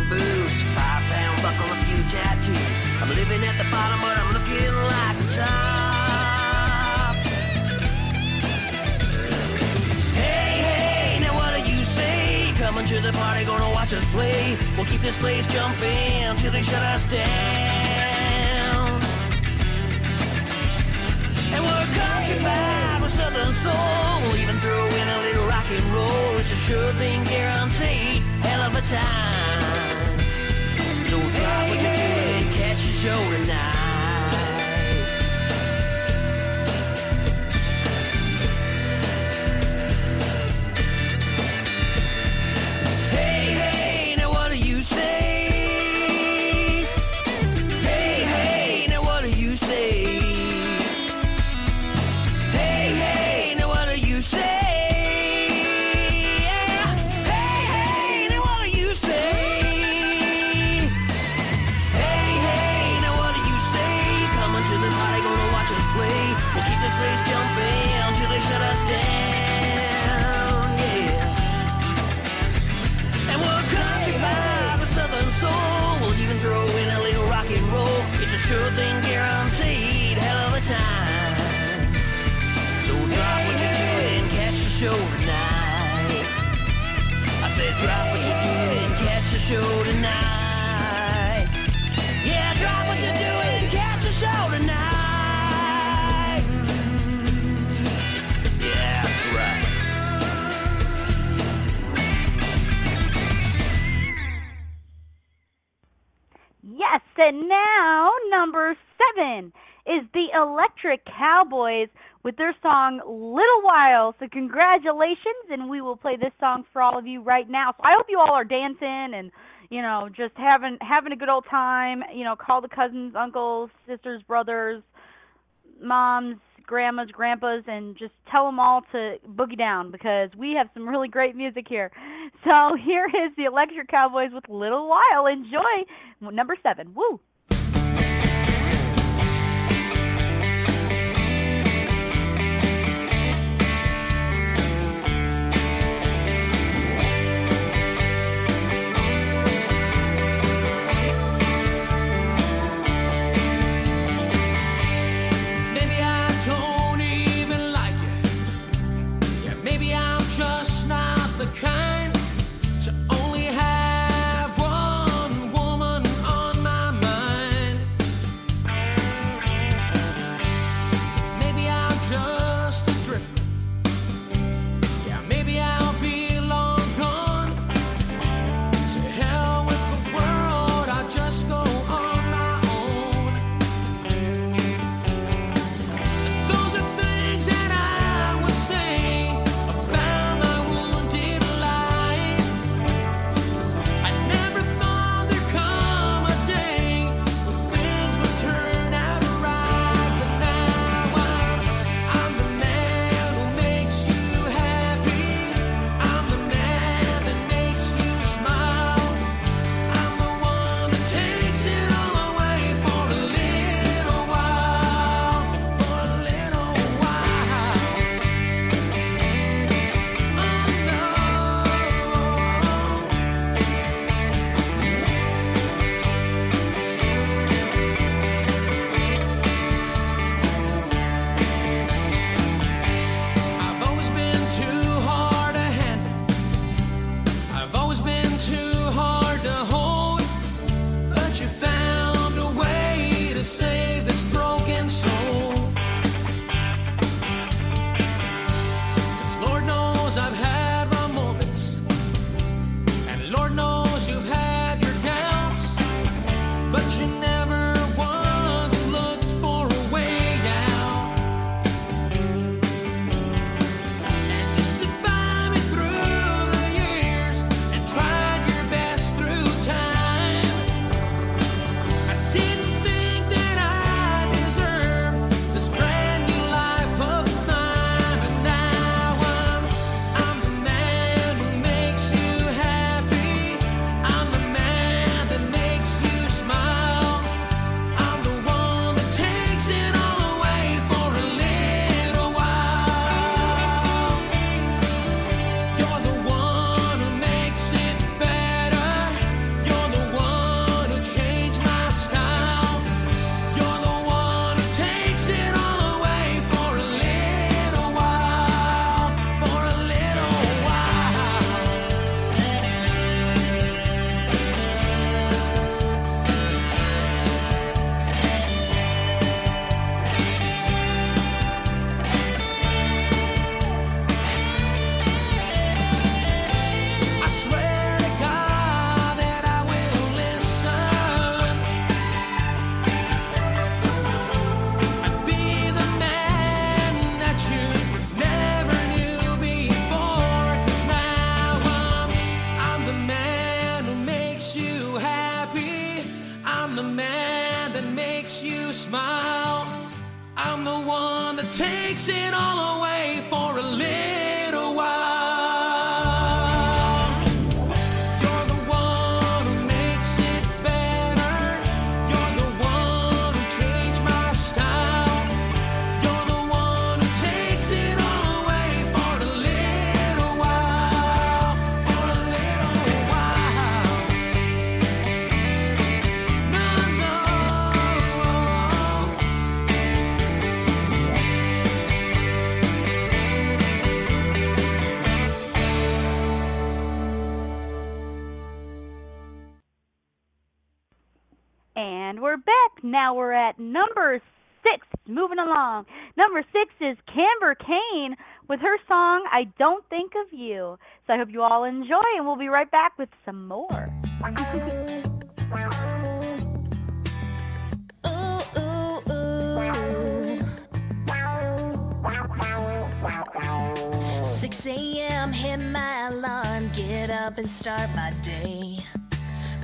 Boots, five pound buckle, a few tattoos. I'm living at the bottom, but I'm looking like the top. Hey, hey, now what do you say? Coming to the party, gonna watch us play. We'll keep this place jumping till they shut us down. And we're country with southern soul. We'll even throw in a little rock and roll. It's a sure thing, guaranteed, hell of a time. So drop what you're doing catch the show tonight. Show tonight. I said drop what you're doing and catch the show tonight. Yeah, drop what you're doing and catch the show tonight. Yeah, that's right. Yes, and now number seven is the Electric Cowboys with their song Little While. So congratulations, and we will play this song for all of you right now. So I hope you all are dancing and you know just having having a good old time. You know, call the cousins, uncles, sisters, brothers, moms, grandmas, grandpas, and just tell them all to boogie down because we have some really great music here. So here is the Electric Cowboys with Little While. Enjoy number seven. Woo! Now we're at number six. Moving along. Number six is Camber Kane with her song I Don't Think of You. So I hope you all enjoy, and we'll be right back with some more. 6 a.m. hit my alarm, get up and start my day.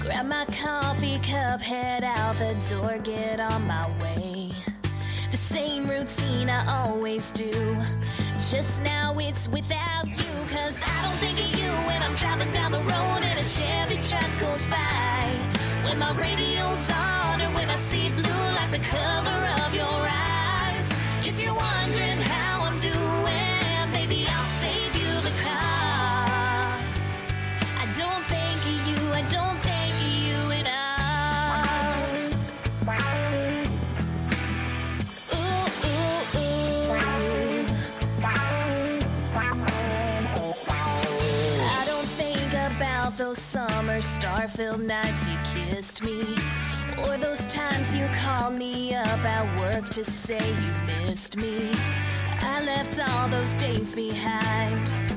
Grab my coffee cup, head out the door, get on my way. The same routine I always do. Just now it's without you, cause I don't think of you when I'm driving down the road and a Chevy truck goes by. When my radio's on or when I see blue like the cover of your eyes. If you're wondering those summer star-filled nights you kissed me. Or those times you called me up at work to say you missed me. I left all those days behind.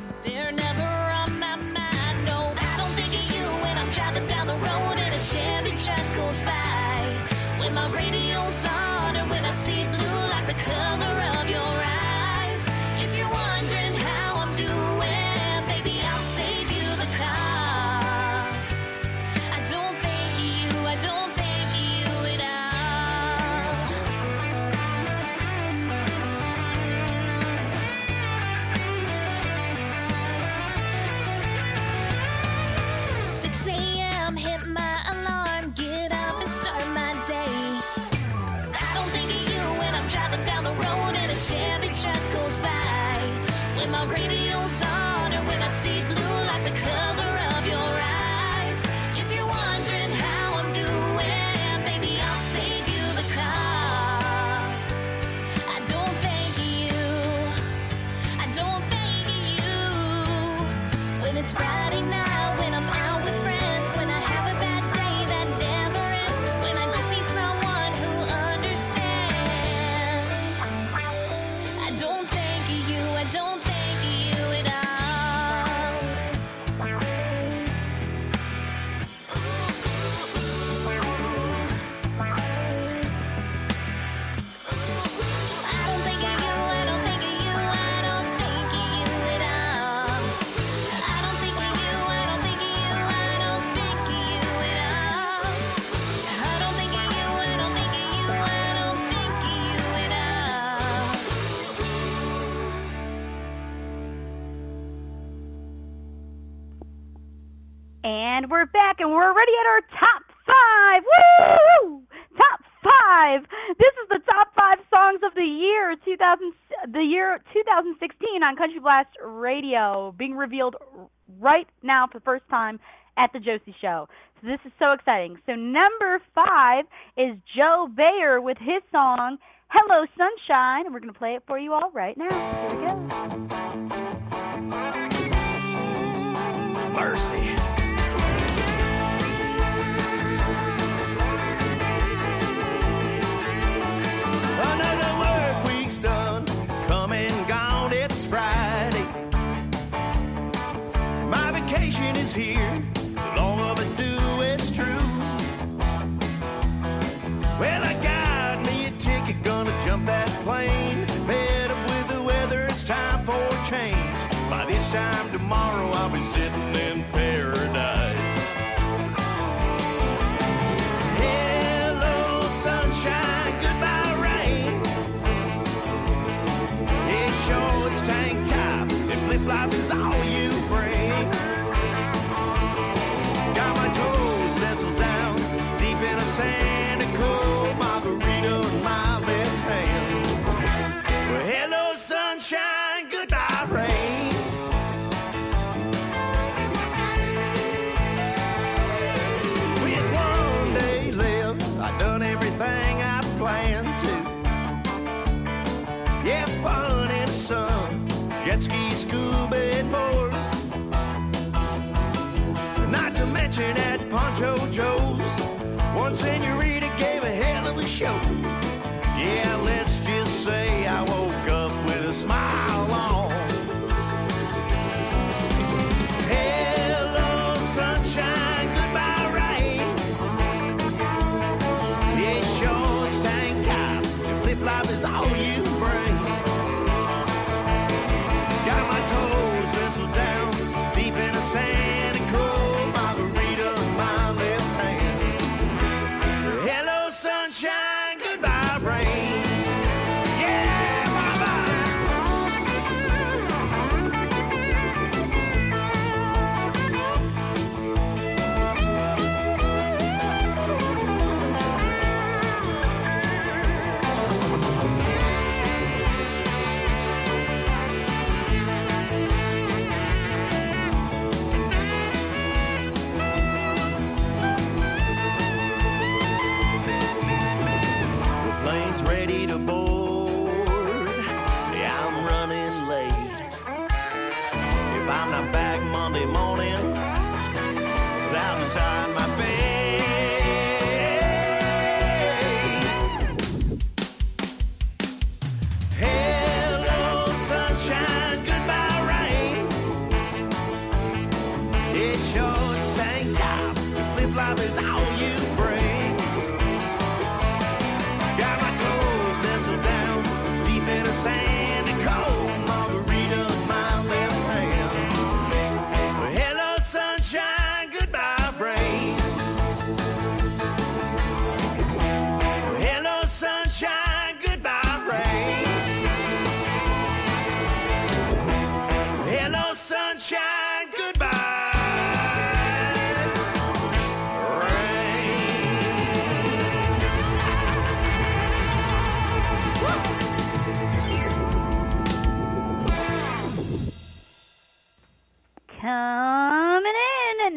And we're already at our top five. Woo! Top five. This is the top five songs of the year 2000, the year 2016 on Country Blast Radio, being revealed right now for the first time at the Josie Show. So this is so exciting. So number five is Joe Bayer with his song "Hello Sunshine," and we're gonna play it for you all right now. Here we go. Mercy. Sunday morning. Out the side.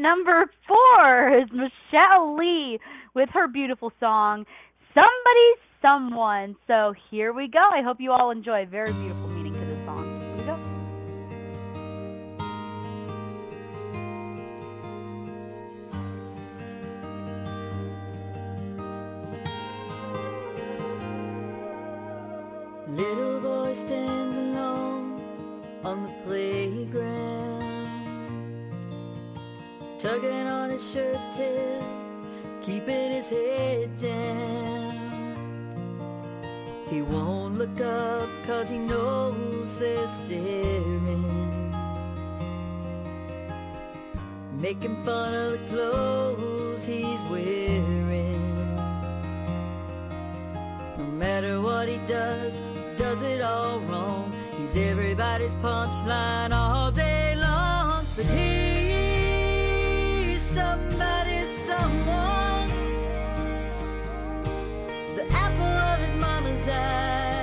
number four is Michelle Lee with her beautiful song, Somebody, Someone. So here we go. I hope you all enjoy. Very beautiful meaning to this song. Here we go. Little boy stands alone on the playground tugging on his shirt tail, keeping his head down. He won't look up cause he knows they're staring. Making fun of the clothes he's wearing. No matter what he does, he does it all wrong. He's everybody's punchline all day long, but he somebody, someone, the apple of his mama's eye.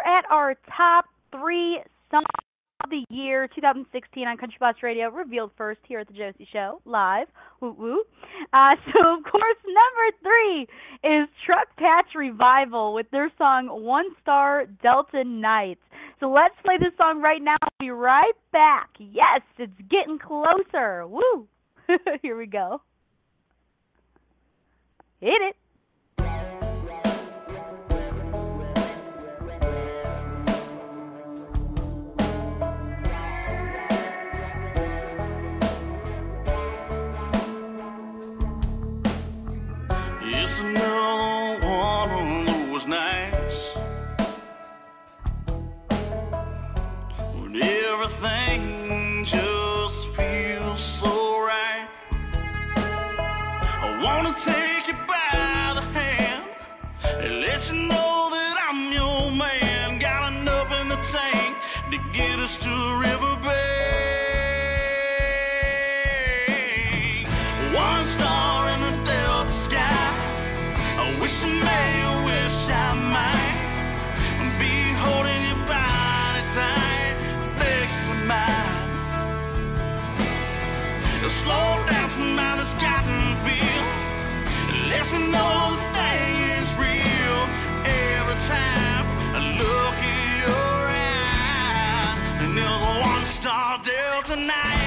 Are at our top three songs of the year 2016 on Country Blast Radio, revealed first here at the Josie Show, live. Woo woo. Uh, so, of course, number three is Truck Patch Revival with their song One Star Delta Nights. So, let's play this song right now. I'll be right back. Yes, it's getting closer. Woo. here we go. Hit it. Us to River tonight.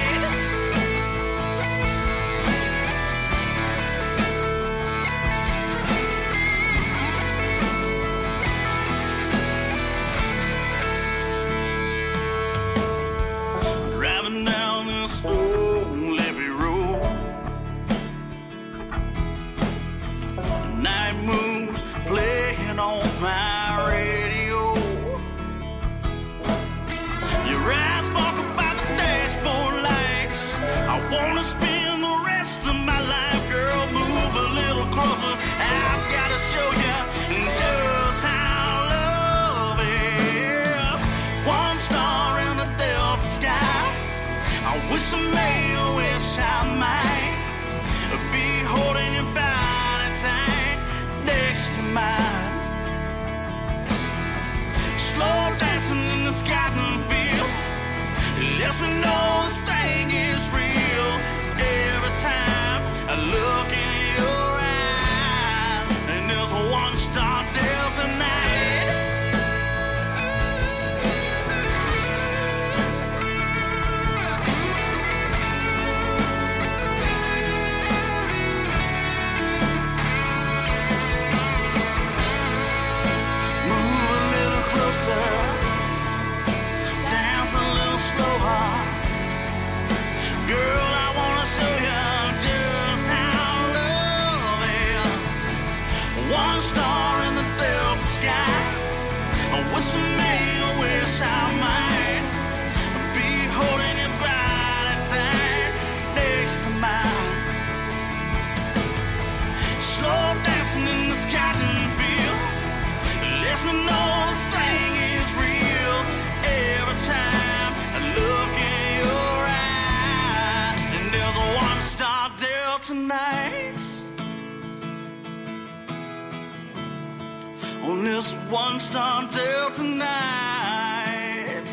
Deal tonight.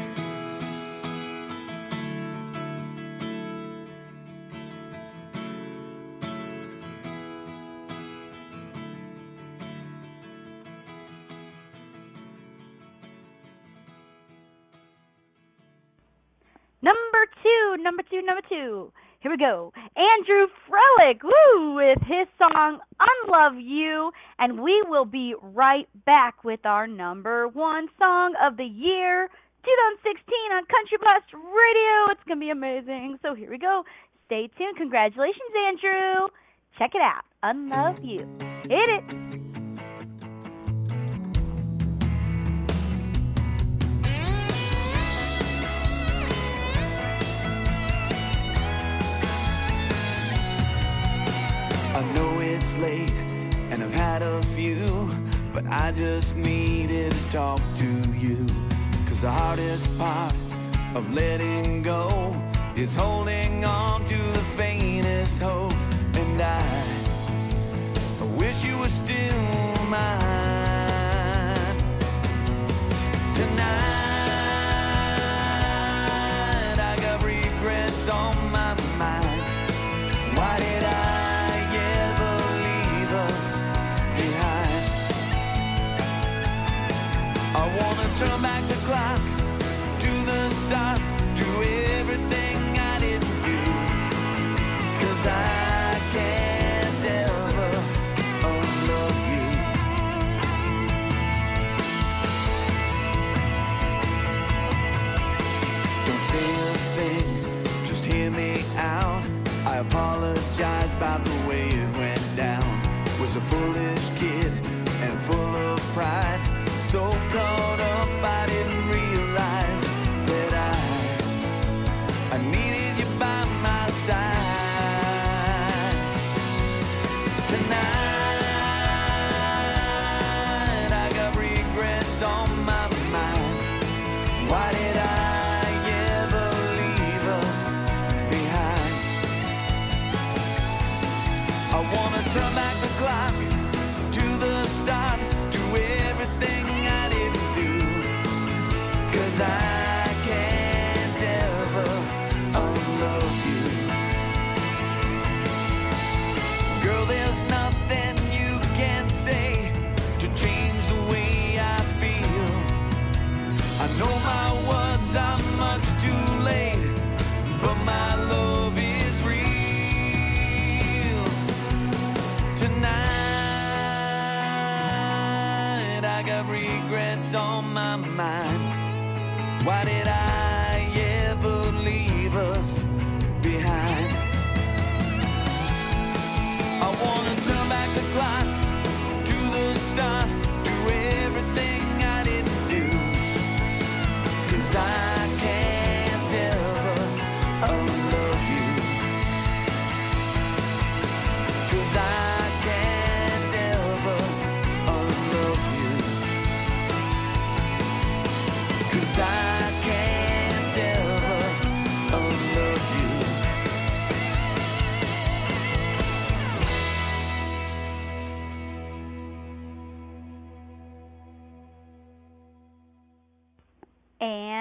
Number two, number two, number two. Here we go. Andrew Frelick, woo, with his song Unlove You. And we will be right back with our number one song of the year 2016 on Country Blast Radio. It's going to be amazing. So here we go. Stay tuned. Congratulations, Andrew. Check it out. Unlove You. Hit it. Late and I've had a few, but I just needed to talk to you. Cause the hardest part of letting go is holding on to the faintest hope. And I, I wish you were still mine. Was a foolish kid and full of pride. So caught up, regrets on my mind. Why did I ever leave us behind? I wanna turn back the clock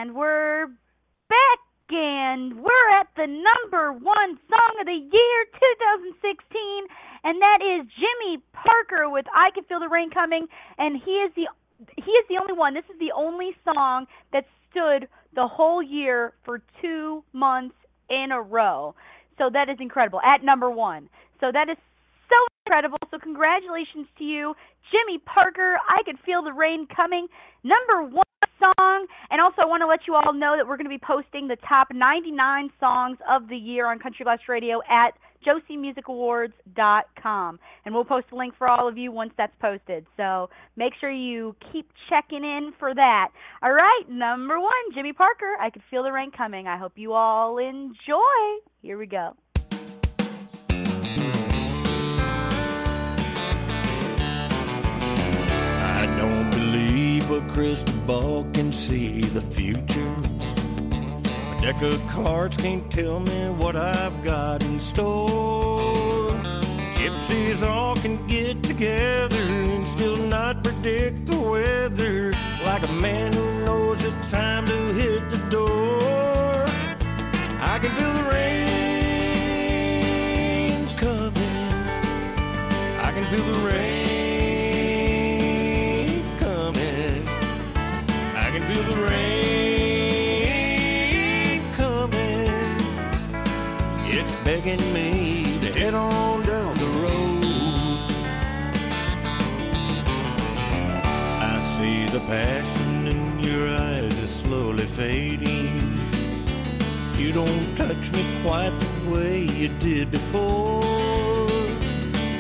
And we're back, and we're at the number one song of the year 2016, and that is Jimmy Parker with "I Can Feel the Rain Coming," and he is the he is the only one. This is the only song that stood the whole year for two months in a row. So that is incredible at number one. So that is so incredible. So congratulations to you, Jimmy Parker. I could feel the rain coming. Number one song. And also, I want to let you all know that we're going to be posting the top 99 songs of the year on Country Blast Radio at josiemusicawards.com. And we'll post a link for all of you once that's posted. So make sure you keep checking in for that. All right, number one, Jimmy Parker. I could feel the rain coming. I hope you all enjoy. Here we go. A crystal ball can see the future. A deck of cards can't tell me what I've got in store. Gypsies all can get together and still not predict the weather. Like a man who knows it's time to hit the door. I can feel the rain the passion in your eyes is slowly fading. You don't touch me quite the way you did before.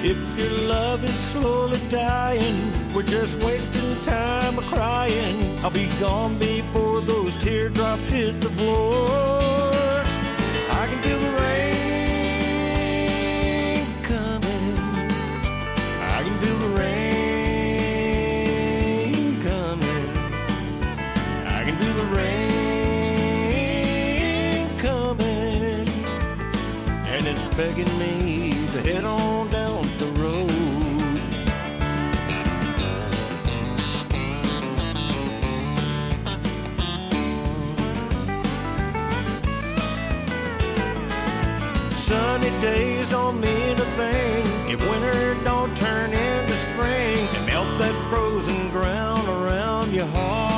If your love is slowly dying, we're just wasting time crying. I'll be gone before those teardrops hit the floor. I can feel the rain begging me to head on down the road. Sunny days don't mean a thing if winter don't turn into spring and melt that frozen ground around your heart.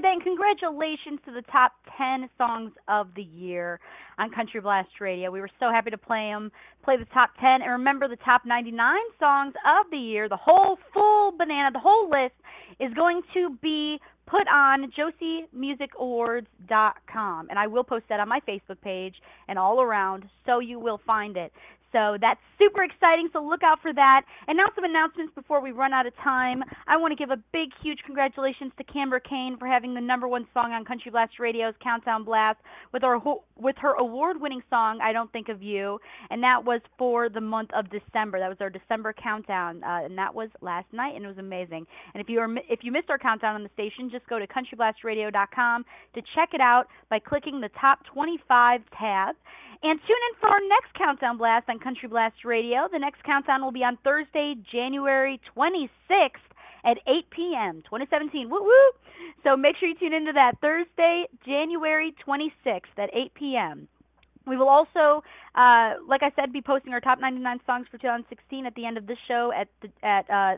That. Congratulations to the top 10 songs of the year on Country Blast Radio. We were so happy to play them, play the top 10. And remember, the top 99 songs of the year, the whole full banana, the whole list, is going to be put on josiemusicawards.com. And I will post that on my Facebook page and all around, so you will find it. So that's super exciting. So look out for that. And now some announcements before we run out of time. I want to give a big, huge congratulations to Camber Kane for having the number one song on Country Blast Radio's Countdown Blast with her with her award-winning song "I Don't Think of You," and that was for the month of December. That was our December countdown, uh, and that was last night, and it was amazing. And if you if you missed our countdown on the station, just go to countryblastradio.com to check it out by clicking the top 25 tab. And tune in for our next Countdown Blast on Country Blast Radio. The next countdown will be on Thursday, January 26th at 8 p.m. 2017. Woo woo! So make sure you tune into that Thursday, January 26th at 8 p.m. We will also, uh, like I said, be posting our top 99 songs for 2016 at the end of this show at the, at uh,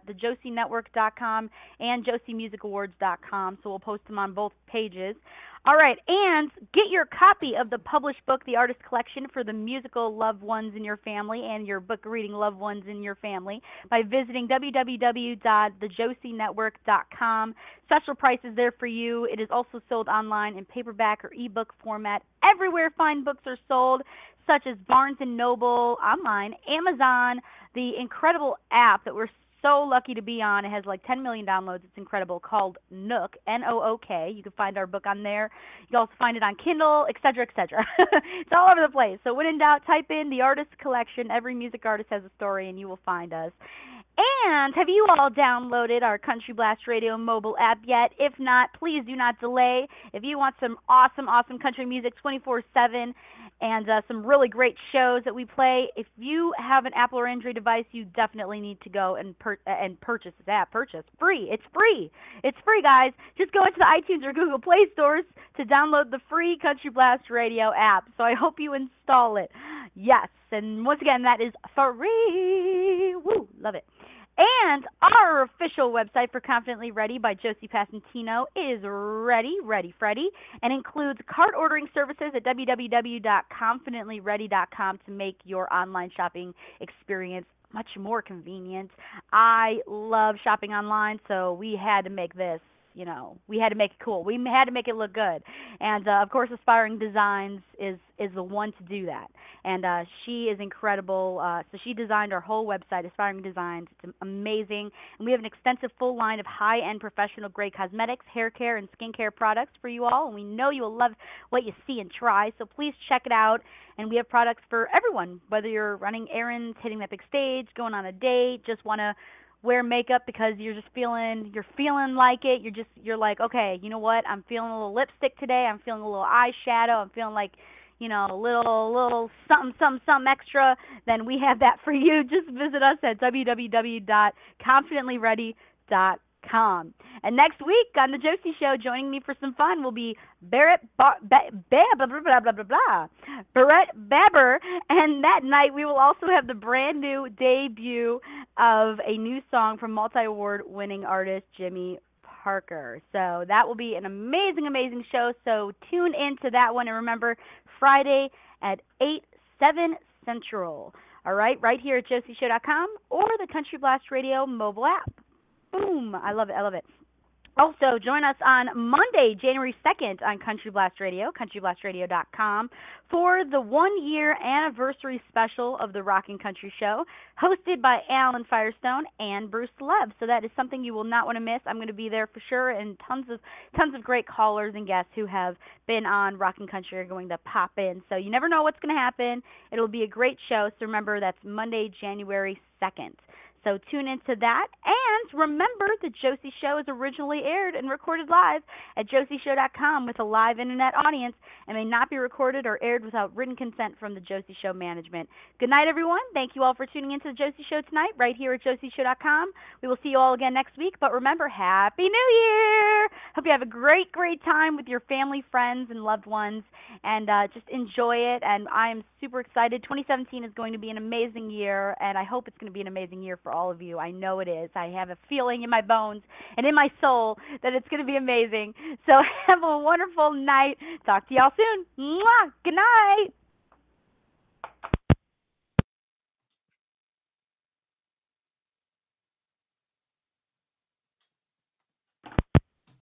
and JosieMusicAwards.com. So we'll post them on both pages. All right, and get your copy of the published book, The Artist Collection, for the musical loved ones in your family and your book reading loved ones in your family by visiting www.thejosienetwork.com. Special prices there for you. It is also sold online in paperback or ebook format everywhere fine books are sold, such as Barnes and Noble, online, Amazon, the incredible app that we're so lucky to be on. It has like 10 million downloads. It's incredible. Called Nook, N-O-O-K. You can find our book on there. You can also find it on Kindle, etc., etc. it's all over the place. So when in doubt, type in the artist collection. Every music artist has a story, and you will find us. And have you all downloaded our Country Blast Radio mobile app yet? If not, please do not delay. If you want some awesome, awesome country music 24 7 and uh, some really great shows that we play, if you have an Apple or Android device, you definitely need to go and per- and purchase app. Purchase free. It's free. It's free, guys. Just go into the iTunes or Google Play stores to download the free Country Blast Radio app. So I hope you install it. Yes, and once again, that is free. Woo, love it. And our official website for Confidently Ready by Josie Passantino is ready, ready, Freddy, and includes cart ordering services at www.confidentlyready.com to make your online shopping experience much more convenient. I love shopping online, so we had to make this you know we had to make it cool. We had to make it look good. And uh, of course aspiring designs is is the one to do that. And uh, she is incredible. Uh, so she designed our whole website aspiring designs. It's amazing. And we have an extensive full line of high end professional grade cosmetics hair care and skincare products for you all. And we know you will love what you see and try. So please check it out. And we have products for everyone whether you're running errands hitting that big stage going on a date just want to wear makeup because you're just feeling you're feeling like it. You're just you're like, okay, you know what? I'm feeling a little lipstick today. I'm feeling a little eyeshadow. I'm feeling like you know, a little little something something something extra, then we have that for you. Just visit us at www.confidentlyready.com. And next week on the Josie Show, joining me for some fun will be Barrett Bar- ba- ba- blah, blah, blah, blah, blah, blah. Barrett Baber. And that night we will also have the brand new debut of a new song from multi award winning artist Jimmy Parker. So that will be an amazing, amazing show. So tune in to that one. And remember, Friday at 8, 7 Central. All right, right here at josieshow.com or the Country Blast Radio mobile app. Boom. I love it. I love it. Also, join us on Monday, January 2nd on Country Blast Radio, countryblastradio.com, for the one year anniversary special of the Rockin' Country Show, hosted by Alan Firestone and Bruce Lev. So that is something you will not want to miss. I'm going to be there for sure, and tons of tons of great callers and guests who have been on Rockin' Country are going to pop in. So you never know what's going to happen. It'll be a great show. So remember, that's Monday, January 2nd. So tune into that. And remember, the Josie Show is originally aired and recorded live at josieshow.com with a live internet audience and may not be recorded or aired without written consent from the Josie Show management. Good night, everyone. Thank you all for tuning into the Josie Show tonight, right here at josieshow.com. We will see you all again next week. But remember, Happy New Year! Hope you have a great, great time with your family, friends, and loved ones, and uh, just enjoy it. And I am super excited. 2017 is going to be an amazing year, and I hope it's going to be an amazing year for all of you. I know it is. I have a feeling in my bones and in my soul that it's going to be amazing. So have a wonderful night. Talk to y'all soon. Mwah! Good night.